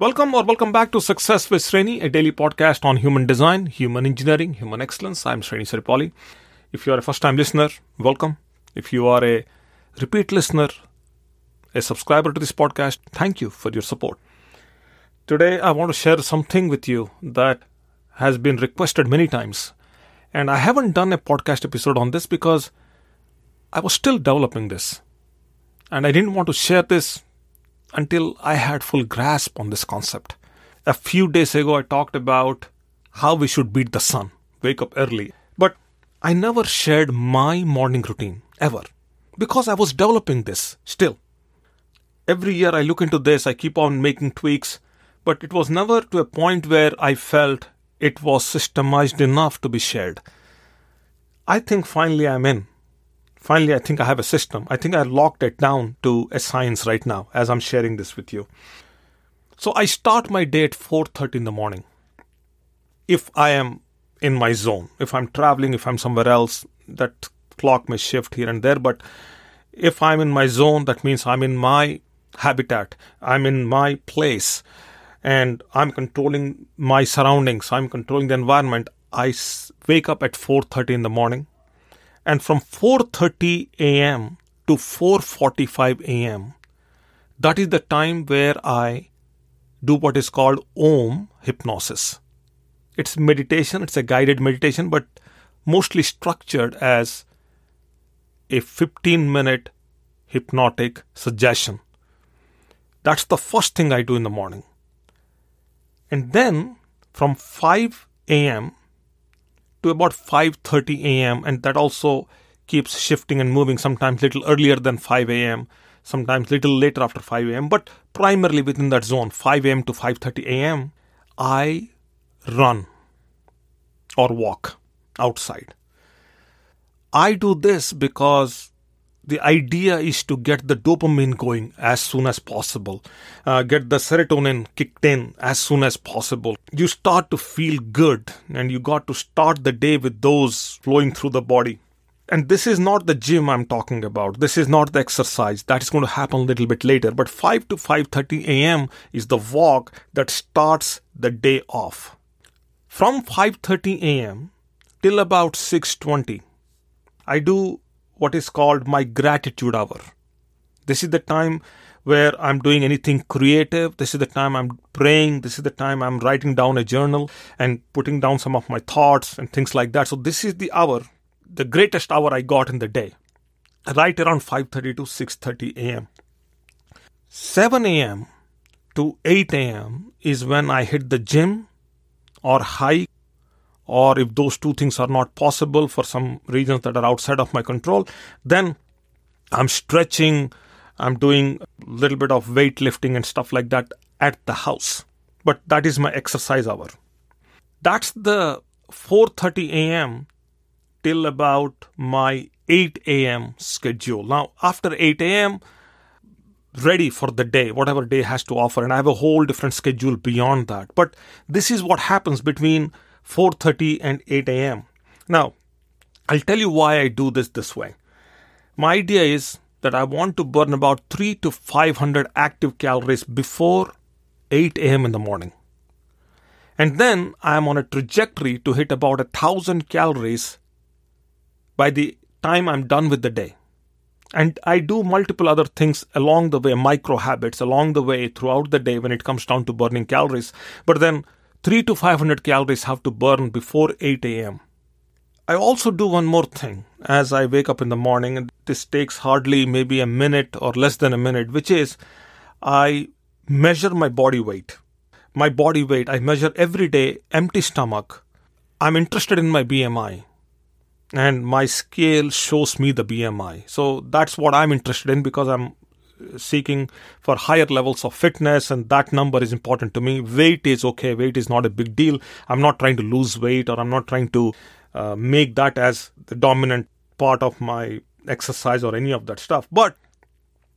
Welcome or welcome back to Success with Sreni, a daily podcast on human design, human engineering, human excellence. I'm Sreni Saripalli. If you are a first time listener, welcome. If you are a repeat listener, a subscriber to this podcast, thank you for your support. Today, I want to share something with you that has been requested many times. And I haven't done a podcast episode on this because I was still developing this. And I didn't want to share this until I had full grasp on this concept. A few days ago, I talked about how we should beat the sun, wake up early. But I never shared my morning routine, ever, because I was developing this still. Every year I look into this, I keep on making tweaks, but it was never to a point where I felt it was systemized enough to be shared. I think finally I'm in finally, I think I have a system. I think I locked it down to a science right now as I'm sharing this with you. So I start my day at 4:30 in the morning. If I am in my zone, if I'm traveling, if I'm somewhere else, that clock may shift here and there, but if I'm in my zone, that means I'm in my habitat, I'm in my place, and I'm controlling my surroundings, I'm controlling the environment. I wake up at 4:30 in the morning and from 4:30 a.m. to 4:45 a.m. that is the time where I do what is called om hypnosis. It's meditation, it's a guided meditation but mostly structured as a 15 minute hypnotic suggestion. That's the first thing I do in the morning. And then from 5 a.m to about 5:30 a.m. and that also keeps shifting and moving sometimes little earlier than 5 a.m. sometimes little later after 5 a.m. but primarily within that zone 5 a.m. to 5:30 a.m. I run or walk outside I do this because the idea is to get the dopamine going as soon as possible, uh, get the serotonin kicked in as soon as possible. You start to feel good, and you got to start the day with those flowing through the body. And this is not the gym I'm talking about. This is not the exercise. That is going to happen a little bit later. But 5 to 5:30 a.m. is the walk that starts the day off. From 5:30 a.m. till about 6:20, I do what is called my gratitude hour. This is the time where I'm doing anything creative. This is the time I'm praying. This is the time I'm writing down a journal and putting down some of my thoughts and things like that. So this is the hour, the greatest hour I got in the day, right around 5:30 to 6:30 a.m. 7 a.m. to 8 a.m. is when I hit the gym or hike or if those two things are not possible for some reasons that are outside of my control, then I'm stretching, I'm doing a little bit of weightlifting and stuff like that at the house. But that is my exercise hour. That's the 4:30 a.m. till about my 8 a.m. schedule. Now, after 8 a.m., ready for the day, whatever day has to offer, and I have a whole different schedule beyond that. But this is what happens between 4:30 and 8 a.m. Now, I'll tell you why I do this this way. My idea is that I want to burn about 3 to 500 active calories before 8 a.m. in the morning. And then I am on a trajectory to hit about a thousand calories by the time I'm done with the day. And I do multiple other things along the way, micro habits along the way throughout the day when it comes down to burning calories. But then 3 to 500 calories have to burn before 8 a.m. I also do one more thing as I wake up in the morning, and this takes hardly maybe a minute or less than a minute, which is I measure my body weight. My body weight, I measure every day, empty stomach. I'm interested in my BMI, and my scale shows me the BMI. So that's what I'm interested in because I'm seeking for higher levels of fitness and that number is important to me. Weight is okay. Weight is not a big deal. I'm not trying to lose weight or i'm not trying to uh, make that as the dominant part of my exercise or any of that stuff. But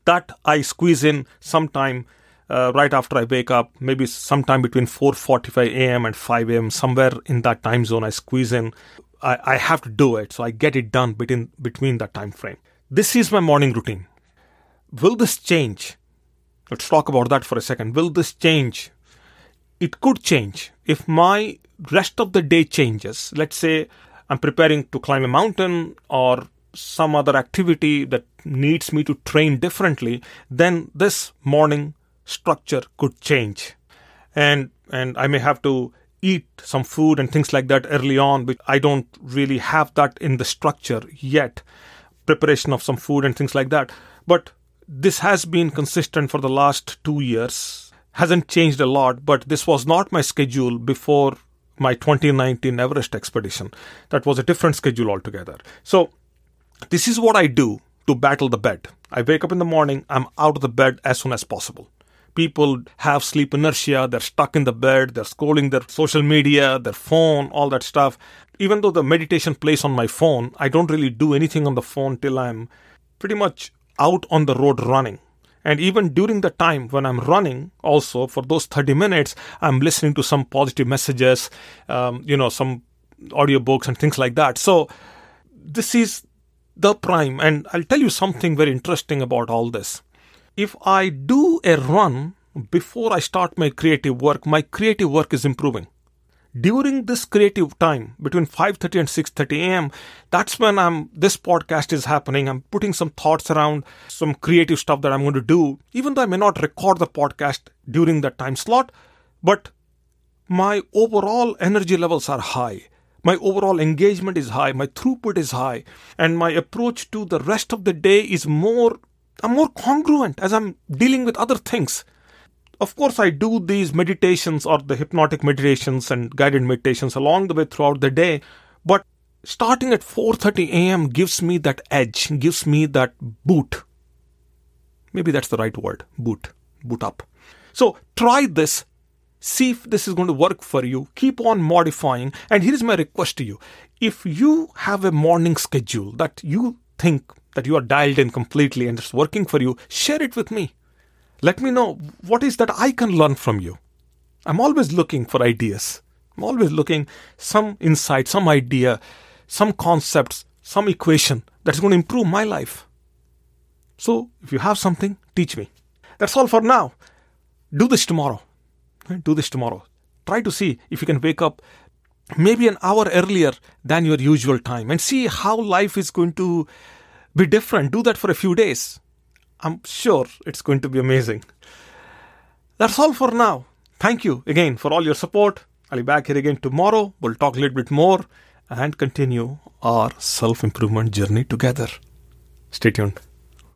that i squeeze in sometime uh, right after i wake up maybe sometime between 4.45 a.m and 5 a.m somewhere in that time zone i squeeze in. I, I have to do it so i get it done between between that time frame. This is my morning routine will this change? Let's talk about that for a second. Will this change it could change if my rest of the day changes. Let's say I'm preparing to climb a mountain or some other activity that needs me to train differently, then this morning structure could change. And and I may have to eat some food and things like that early on, but I don't really have that in the structure yet. Preparation of some food and things like that. But this has been consistent for the last two years. Hasn't changed a lot, but this was not my schedule before my 2019 Everest expedition. That was a different schedule altogether. So, this is what I do to battle the bed. I wake up in the morning, I'm out of the bed as soon as possible. People have sleep inertia, they're stuck in the bed, they're scrolling their social media, their phone, all that stuff. Even though the meditation plays on my phone, I don't really do anything on the phone till I'm pretty much out on the road running. And even during the time when I'm running, also for those 30 minutes, I'm listening to some positive messages, um, you know, some audiobooks and things like that. So this is the prime. And I'll tell you something very interesting about all this. If I do a run before I start my creative work, my creative work is improving during this creative time between 5.30 and 6.30 am that's when i'm this podcast is happening. I'm putting some thoughts around some creative stuff that i'm going to do even though i may not record the podcast during that time slot but my overall energy levels are high. My overall engagement is high. My throughput is high. And my approach to the rest of the day is more i'm more congruent as i'm dealing with other things of course, I do these meditations or the hypnotic meditations and guided meditations along the way throughout the day, but starting at 4:30 a.m. gives me that edge, gives me that boot. Maybe that's the right word, boot, boot up. So try this. See if this is going to work for you. Keep on modifying. And here is my request to you. If you have a morning schedule that you think that you are dialed in completely and it's working for you, share it with me. Let me know what is that I can learn from you. I'm always looking for ideas. I'm always looking some insight, some idea, some concepts, some equation that's going to improve my life. So, if you have something, teach me. That's all for now. Do this tomorrow. Do this tomorrow. Try to see if you can wake up maybe an hour earlier than your usual time and see how life is going to be different. Do that for a few days. I'm sure it's going to be amazing. That's all for now. Thank you again for all your support. I'll be back here again tomorrow. We'll talk a little bit more and continue our self improvement journey together. Stay tuned.